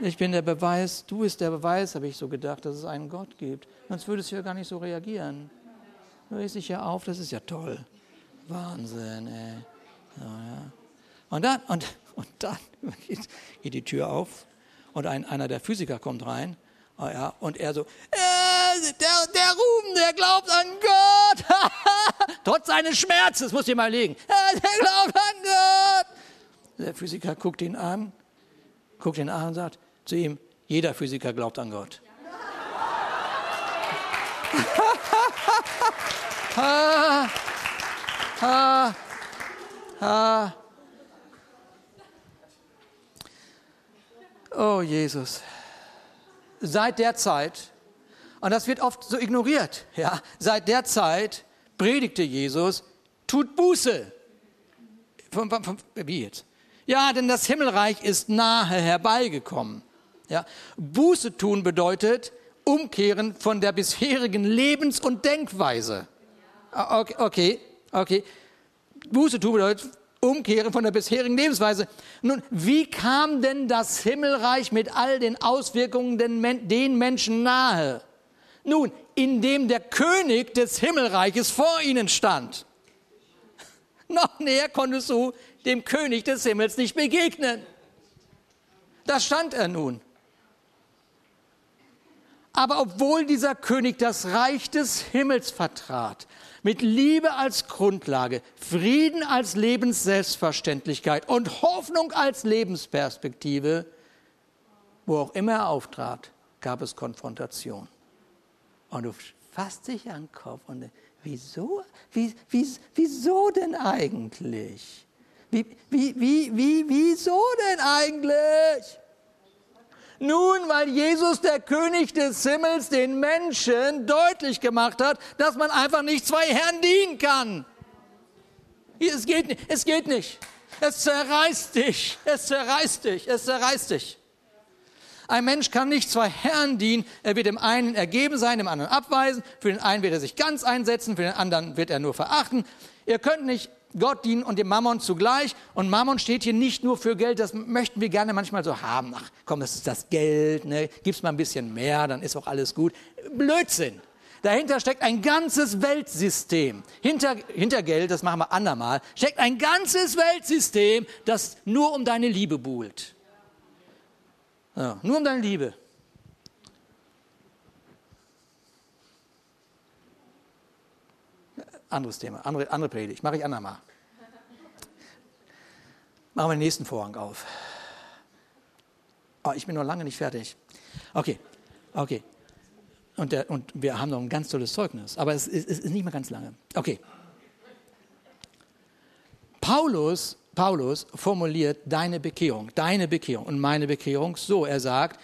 Ich bin der Beweis, du bist der Beweis, habe ich so gedacht, dass es einen Gott gibt. Sonst würdest du ja gar nicht so reagieren. Regst dich ja auf, das ist ja toll. Wahnsinn, ey. So, ja. Und dann, und, und dann geht, geht die Tür auf und ein, einer der Physiker kommt rein Oh ja, und er so, äh, der, der Ruben, der glaubt an Gott. Trotz seines Schmerzes, muss ich mal legen. Äh, der glaubt an Gott. Der Physiker guckt ihn an, guckt ihn an und sagt zu ihm, jeder Physiker glaubt an Gott. ha, ha, ha. Oh Jesus seit der Zeit, und das wird oft so ignoriert, ja, seit der Zeit predigte Jesus, tut Buße. Wie jetzt? Ja, denn das Himmelreich ist nahe herbeigekommen. Ja, Buße tun bedeutet umkehren von der bisherigen Lebens- und Denkweise. Ah, okay, okay, okay. Buße tun bedeutet umkehren von der bisherigen Lebensweise. Nun, wie kam denn das Himmelreich mit all den Auswirkungen den, den Menschen nahe? Nun, indem der König des Himmelreiches vor ihnen stand. Noch näher konntest du dem König des Himmels nicht begegnen. Da stand er nun. Aber obwohl dieser König das Reich des Himmels vertrat, mit Liebe als Grundlage, Frieden als Lebensselbstverständlichkeit und Hoffnung als Lebensperspektive, wo auch immer er auftrat, gab es Konfrontation. Und du fasst dich an den Kopf und wieso, wie, wie, wieso denn eigentlich? Wie, wie, wie, wie, wieso denn eigentlich? Nun, weil Jesus, der König des Himmels, den Menschen deutlich gemacht hat, dass man einfach nicht zwei Herren dienen kann. Es geht nicht. Es geht nicht. Es zerreißt dich. Es zerreißt dich. Es zerreißt dich. Ein Mensch kann nicht zwei Herren dienen. Er wird dem einen ergeben sein, dem anderen abweisen. Für den einen wird er sich ganz einsetzen, für den anderen wird er nur verachten. Ihr könnt nicht Gott dienen und dem Mammon zugleich. Und Mammon steht hier nicht nur für Geld, das möchten wir gerne manchmal so haben. Ach komm, das ist das Geld, ne? gib's mal ein bisschen mehr, dann ist auch alles gut. Blödsinn. Dahinter steckt ein ganzes Weltsystem. Hinter, hinter Geld, das machen wir andermal, steckt ein ganzes Weltsystem, das nur um deine Liebe buhlt. Ja, nur um deine Liebe. Anderes Thema, andere, andere Predigt, mache ich andermal. Machen wir den nächsten Vorhang auf. Oh, ich bin noch lange nicht fertig. Okay, okay. Und, der, und wir haben noch ein ganz tolles Zeugnis, aber es ist, es ist nicht mehr ganz lange. Okay. Paulus, Paulus formuliert deine Bekehrung, deine Bekehrung und meine Bekehrung so. Er sagt,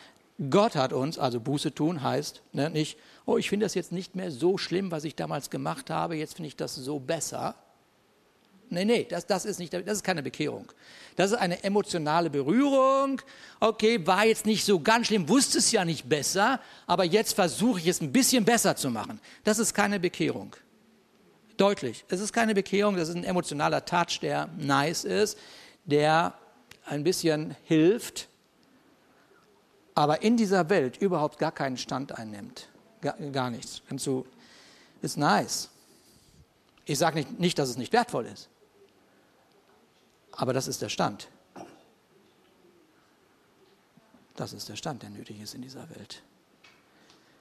Gott hat uns, also Buße tun heißt ne, nicht, oh, ich finde das jetzt nicht mehr so schlimm, was ich damals gemacht habe, jetzt finde ich das so besser. Nee, nee, das, das, ist nicht, das ist keine Bekehrung. Das ist eine emotionale Berührung. Okay, war jetzt nicht so ganz schlimm, wusste es ja nicht besser, aber jetzt versuche ich es ein bisschen besser zu machen. Das ist keine Bekehrung. Deutlich. Es ist keine Bekehrung, das ist ein emotionaler Touch, der nice ist, der ein bisschen hilft, aber in dieser Welt überhaupt gar keinen Stand einnimmt. Gar, gar nichts. du, ist nice. Ich sage nicht, nicht, dass es nicht wertvoll ist. Aber das ist der Stand. Das ist der Stand, der nötig ist in dieser Welt.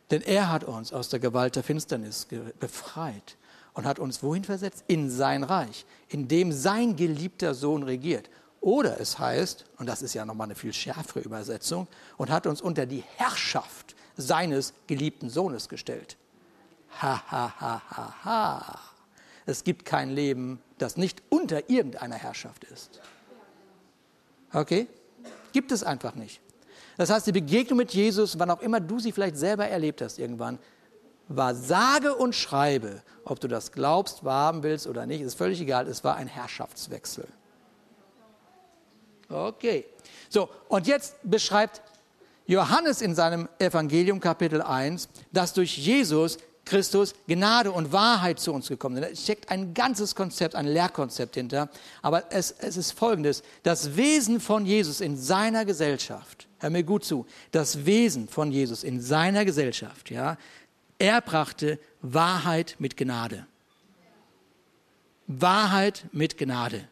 Denn er hat uns aus der Gewalt der Finsternis befreit und hat uns wohin versetzt? In sein Reich, in dem sein geliebter Sohn regiert. Oder es heißt, und das ist ja nochmal eine viel schärfere Übersetzung, und hat uns unter die Herrschaft seines geliebten Sohnes gestellt. Ha, ha, ha, ha, ha. Es gibt kein Leben, das nicht unter irgendeiner Herrschaft ist. Okay? Gibt es einfach nicht. Das heißt, die Begegnung mit Jesus, wann auch immer du sie vielleicht selber erlebt hast irgendwann, war sage und schreibe, ob du das glaubst, wahrhaben willst oder nicht, ist völlig egal, es war ein Herrschaftswechsel. Okay. So, und jetzt beschreibt Johannes in seinem Evangelium Kapitel 1, dass durch Jesus Christus Gnade und Wahrheit zu uns gekommen sind. Da steckt ein ganzes Konzept, ein Lehrkonzept hinter. Aber es, es ist folgendes: Das Wesen von Jesus in seiner Gesellschaft, hör mir gut zu, das Wesen von Jesus in seiner Gesellschaft, ja, er brachte Wahrheit mit Gnade. Wahrheit mit Gnade.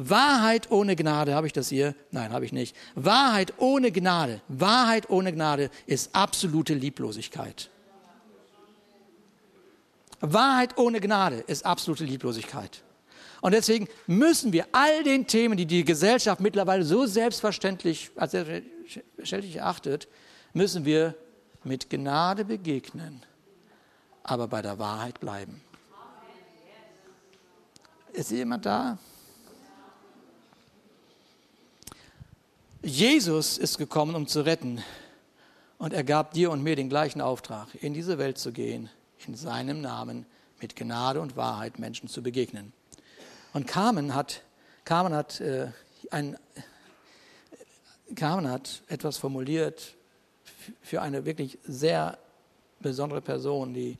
Wahrheit ohne Gnade, habe ich das hier? Nein, habe ich nicht. Wahrheit ohne Gnade, Wahrheit ohne Gnade ist absolute Lieblosigkeit. Wahrheit ohne Gnade ist absolute Lieblosigkeit. Und deswegen müssen wir all den Themen, die die Gesellschaft mittlerweile so selbstverständlich als selbstverständlich erachtet, müssen wir mit Gnade begegnen aber bei der Wahrheit bleiben. Ist jemand da? Jesus ist gekommen, um zu retten. Und er gab dir und mir den gleichen Auftrag, in diese Welt zu gehen, in seinem Namen mit Gnade und Wahrheit Menschen zu begegnen. Und Carmen hat, Carmen hat, äh, ein, Carmen hat etwas formuliert für eine wirklich sehr besondere Person, die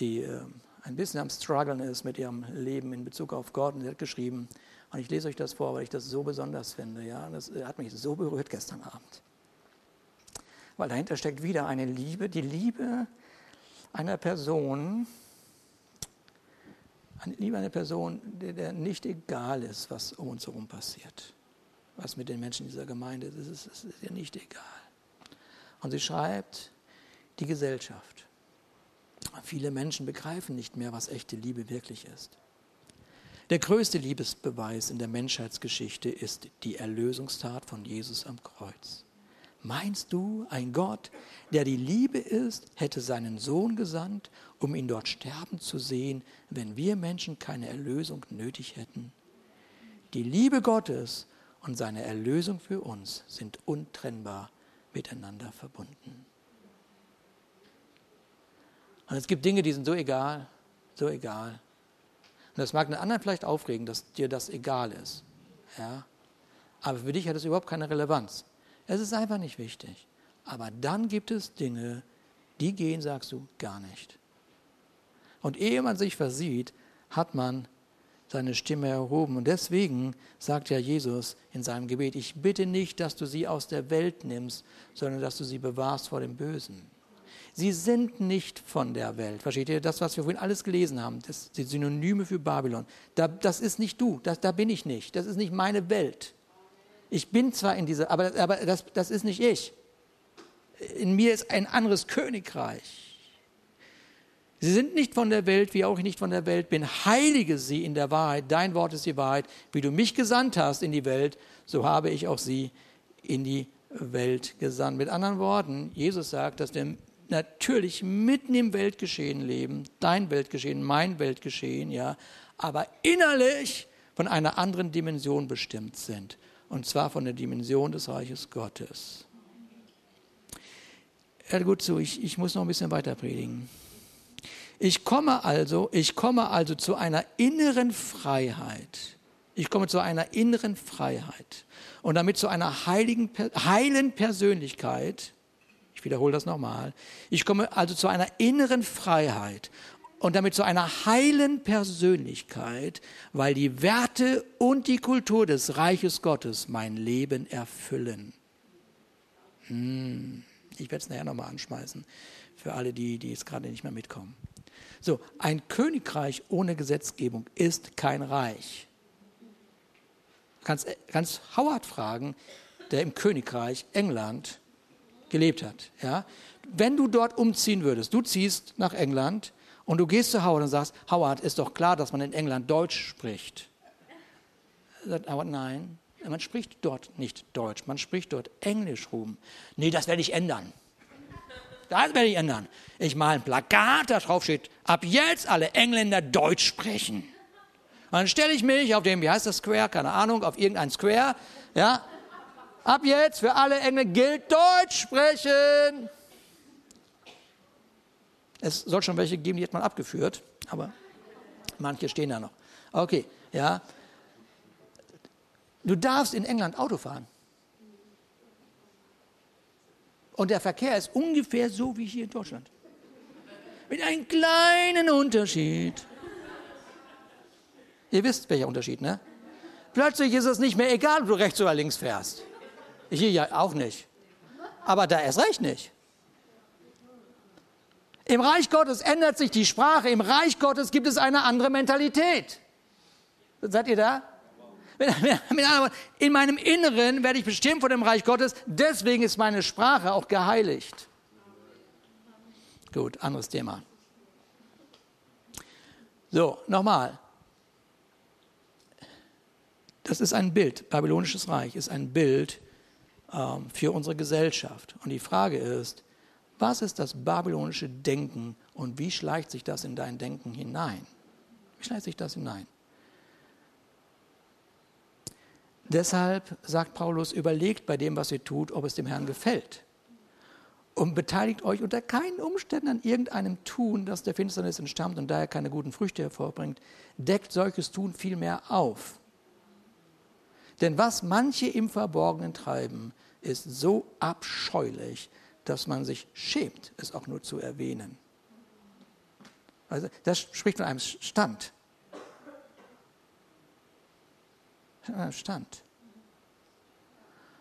die äh, ein bisschen am Struggeln ist mit ihrem Leben in Bezug auf Gott. Und sie hat geschrieben, und ich lese euch das vor, weil ich das so besonders finde. Ja, das äh, hat mich so berührt gestern Abend. Weil dahinter steckt wieder eine Liebe, die Liebe einer Person, eine Liebe einer Person, der, der nicht egal ist, was um uns herum passiert. Was mit den Menschen dieser Gemeinde ist, ist, ist, ist ihr nicht egal. Und sie schreibt, die Gesellschaft Viele Menschen begreifen nicht mehr, was echte Liebe wirklich ist. Der größte Liebesbeweis in der Menschheitsgeschichte ist die Erlösungstat von Jesus am Kreuz. Meinst du, ein Gott, der die Liebe ist, hätte seinen Sohn gesandt, um ihn dort sterben zu sehen, wenn wir Menschen keine Erlösung nötig hätten? Die Liebe Gottes und seine Erlösung für uns sind untrennbar miteinander verbunden. Und es gibt Dinge, die sind so egal, so egal. Und das mag einen anderen vielleicht aufregen, dass dir das egal ist. Ja? Aber für dich hat es überhaupt keine Relevanz. Es ist einfach nicht wichtig. Aber dann gibt es Dinge, die gehen, sagst du, gar nicht. Und ehe man sich versieht, hat man seine Stimme erhoben. Und deswegen sagt ja Jesus in seinem Gebet, ich bitte nicht, dass du sie aus der Welt nimmst, sondern dass du sie bewahrst vor dem Bösen. Sie sind nicht von der Welt. Versteht ihr? Das, was wir vorhin alles gelesen haben, das sind Synonyme für Babylon. Da, das ist nicht du, das, da bin ich nicht. Das ist nicht meine Welt. Ich bin zwar in dieser, aber, aber das, das ist nicht ich. In mir ist ein anderes Königreich. Sie sind nicht von der Welt, wie auch ich nicht von der Welt bin. Heilige sie in der Wahrheit. Dein Wort ist die Wahrheit. Wie du mich gesandt hast in die Welt, so habe ich auch sie in die Welt gesandt. Mit anderen Worten, Jesus sagt, dass wir natürlich mitten im Weltgeschehen leben, dein Weltgeschehen, mein Weltgeschehen, ja, aber innerlich von einer anderen Dimension bestimmt sind. Und zwar von der Dimension des Reiches Gottes. Hört gut zu, ich, ich muss noch ein bisschen weiter predigen. Ich komme also, ich komme also zu einer inneren Freiheit. Ich komme zu einer inneren Freiheit und damit zu einer heiligen, heilen Persönlichkeit. Wiederhole das nochmal. Ich komme also zu einer inneren Freiheit und damit zu einer heilen Persönlichkeit, weil die Werte und die Kultur des Reiches Gottes mein Leben erfüllen. Hm, ich werde es nachher nochmal anschmeißen für alle, die, die jetzt gerade nicht mehr mitkommen. So, ein Königreich ohne Gesetzgebung ist kein Reich. Kannst, kannst Howard fragen, der im Königreich England gelebt hat. Ja? Wenn du dort umziehen würdest, du ziehst nach England und du gehst zu Howard und sagst, Howard, ist doch klar, dass man in England Deutsch spricht. Sagt Howard, nein, man spricht dort nicht Deutsch, man spricht dort Englisch rum. Nee, das werde ich ändern. Das werde ich ändern. Ich male ein Plakat, da drauf steht, ab jetzt alle Engländer Deutsch sprechen. Und dann stelle ich mich auf dem, wie heißt das Square, keine Ahnung, auf irgendein Square, ja. Ab jetzt für alle Engländer gilt Deutsch sprechen. Es soll schon welche geben, die hat man abgeführt, aber manche stehen da noch. Okay, ja. Du darfst in England Auto fahren. Und der Verkehr ist ungefähr so wie hier in Deutschland. Mit einem kleinen Unterschied. Ihr wisst, welcher Unterschied, ne? Plötzlich ist es nicht mehr egal, ob du rechts oder links fährst. Hier ja auch nicht. Aber da erst recht nicht. Im Reich Gottes ändert sich die Sprache. Im Reich Gottes gibt es eine andere Mentalität. Seid ihr da? In meinem Inneren werde ich bestimmt von dem Reich Gottes, deswegen ist meine Sprache auch geheiligt. Gut, anderes Thema. So, nochmal. Das ist ein Bild, babylonisches Reich ist ein Bild für unsere Gesellschaft. Und die Frage ist, was ist das babylonische Denken und wie schleicht sich das in dein Denken hinein? Wie schleicht sich das hinein? Deshalb sagt Paulus, überlegt bei dem, was ihr tut, ob es dem Herrn gefällt. Und beteiligt euch unter keinen Umständen an irgendeinem Tun, das der Finsternis entstammt und daher keine guten Früchte hervorbringt. Deckt solches Tun vielmehr auf. Denn was manche im Verborgenen treiben, ist so abscheulich, dass man sich schämt, es auch nur zu erwähnen. Also das spricht von einem Stand. stand.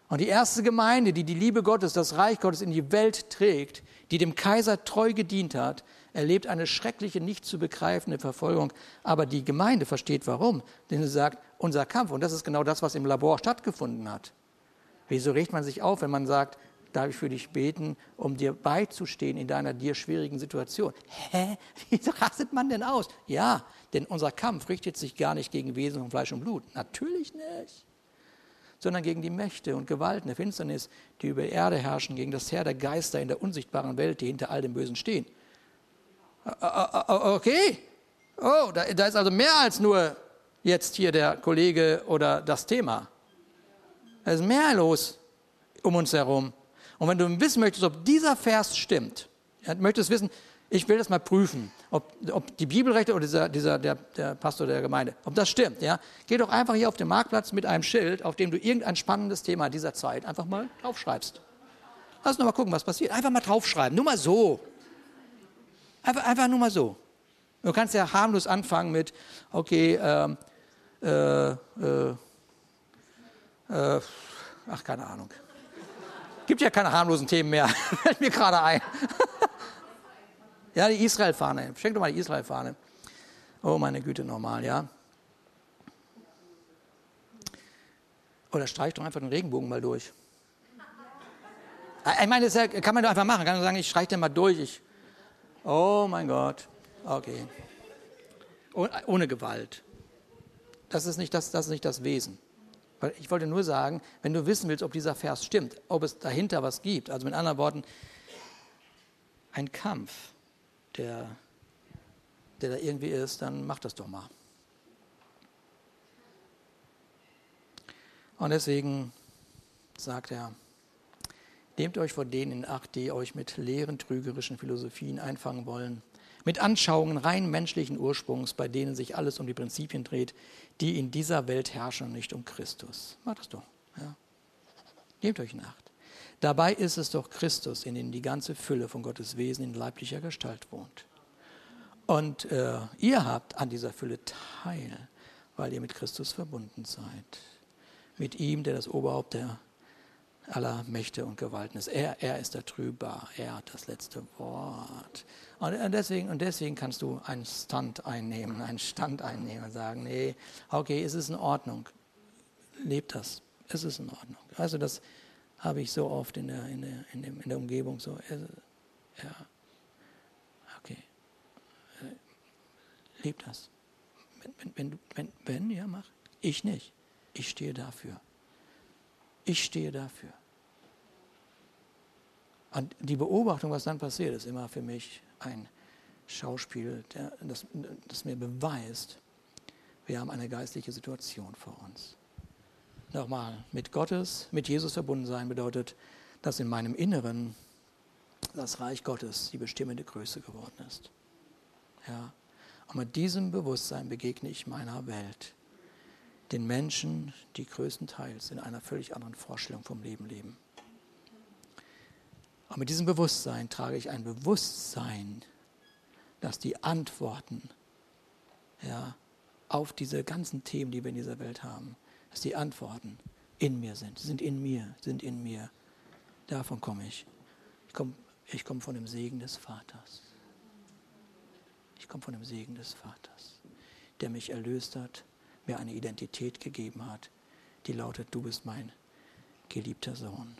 Und die erste Gemeinde, die die Liebe Gottes, das Reich Gottes in die Welt trägt, die dem Kaiser treu gedient hat, erlebt eine schreckliche, nicht zu begreifende Verfolgung. Aber die Gemeinde versteht warum. Denn sie sagt, unser Kampf, und das ist genau das, was im Labor stattgefunden hat. Wieso regt man sich auf, wenn man sagt, darf ich für dich beten, um dir beizustehen in deiner dir schwierigen Situation? Hä? Wie rastet man denn aus? Ja, denn unser Kampf richtet sich gar nicht gegen Wesen von Fleisch und Blut. Natürlich nicht. Sondern gegen die Mächte und Gewalten der Finsternis, die über Erde herrschen, gegen das Heer der Geister in der unsichtbaren Welt, die hinter all dem Bösen stehen. Okay. Oh, da ist also mehr als nur jetzt hier der Kollege oder das Thema. Da ist mehr los um uns herum. Und wenn du wissen möchtest, ob dieser Vers stimmt, ja, möchtest wissen, ich will das mal prüfen, ob, ob die Bibelrechte oder dieser, dieser, der, der Pastor der Gemeinde, ob das stimmt. Ja? Geh doch einfach hier auf den Marktplatz mit einem Schild, auf dem du irgendein spannendes Thema dieser Zeit einfach mal draufschreibst. Lass uns noch mal gucken, was passiert. Einfach mal draufschreiben, nur mal so. Einfach, einfach nur mal so. Du kannst ja harmlos anfangen mit, okay, ähm, äh, äh, äh, ach, keine Ahnung. Gibt ja keine harmlosen Themen mehr, fällt mir gerade ein. Ja, die Israel-Fahne. Schenk doch mal die Israel-Fahne. Oh, meine Güte, normal, ja. Oder streich doch einfach den Regenbogen mal durch. Ich meine, das kann man doch einfach machen. Kann man sagen, ich streiche den mal durch. Ich, oh mein Gott. Okay. Oh, ohne Gewalt. Das ist nicht das, das ist nicht das Wesen. Weil ich wollte nur sagen, wenn du wissen willst, ob dieser Vers stimmt, ob es dahinter was gibt, also mit anderen Worten, ein Kampf, der, der da irgendwie ist, dann mach das doch mal. Und deswegen sagt er, nehmt euch vor denen in Acht, die euch mit leeren, trügerischen Philosophien einfangen wollen, mit Anschauungen rein menschlichen Ursprungs, bei denen sich alles um die Prinzipien dreht, die in dieser Welt herrschen, nicht um Christus. Macht das doch. Ja. Nehmt euch in Acht. Dabei ist es doch Christus, in dem die ganze Fülle von Gottes Wesen in leiblicher Gestalt wohnt. Und äh, ihr habt an dieser Fülle Teil, weil ihr mit Christus verbunden seid. Mit ihm, der das Oberhaupt der aller Mächte und Gewalten ist. Er, er ist der Trüber, er hat das letzte Wort. Und deswegen, und deswegen kannst du einen Stand einnehmen, einen Stand einnehmen und sagen, nee, okay, es ist in Ordnung. Lebt das. Es ist in Ordnung. Also das habe ich so oft in der, in der, in der, in der Umgebung so. Ja, okay. Lebt das. Wenn, wenn, wenn, wenn, ja, mach. Ich nicht. Ich stehe dafür. Ich stehe dafür. Und die Beobachtung, was dann passiert, ist immer für mich ein Schauspiel, der, das, das mir beweist, wir haben eine geistliche Situation vor uns. Nochmal, mit Gottes, mit Jesus verbunden sein bedeutet, dass in meinem Inneren das Reich Gottes die bestimmende Größe geworden ist. Ja. Und mit diesem Bewusstsein begegne ich meiner Welt den Menschen, die größtenteils in einer völlig anderen Vorstellung vom Leben leben. Und mit diesem Bewusstsein trage ich ein Bewusstsein, dass die Antworten ja, auf diese ganzen Themen, die wir in dieser Welt haben, dass die Antworten in mir sind, sind in mir, sind in mir. Davon komme ich. Ich komme ich komm von dem Segen des Vaters. Ich komme von dem Segen des Vaters, der mich erlöst hat mir eine Identität gegeben hat, die lautet, du bist mein geliebter Sohn.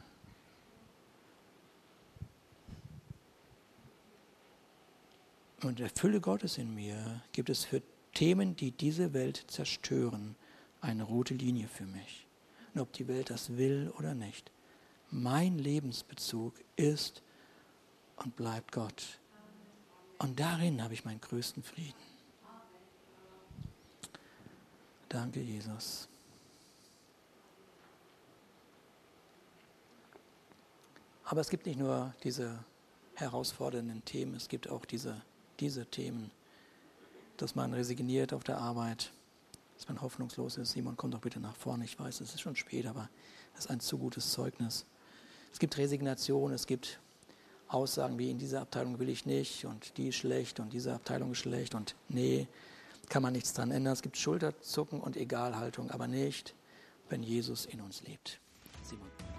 Und der Fülle Gottes in mir gibt es für Themen, die diese Welt zerstören, eine rote Linie für mich. Und ob die Welt das will oder nicht. Mein Lebensbezug ist und bleibt Gott. Und darin habe ich meinen größten Frieden. Danke, Jesus. Aber es gibt nicht nur diese herausfordernden Themen, es gibt auch diese, diese Themen, dass man resigniert auf der Arbeit, dass man hoffnungslos ist. Simon, komm doch bitte nach vorne. Ich weiß, es ist schon spät, aber das ist ein zu gutes Zeugnis. Es gibt Resignation, es gibt Aussagen wie in dieser Abteilung will ich nicht und die ist schlecht und diese Abteilung ist schlecht und nee, kann man nichts dran ändern. Es gibt Schulterzucken und Egalhaltung, aber nicht, wenn Jesus in uns lebt. Simon.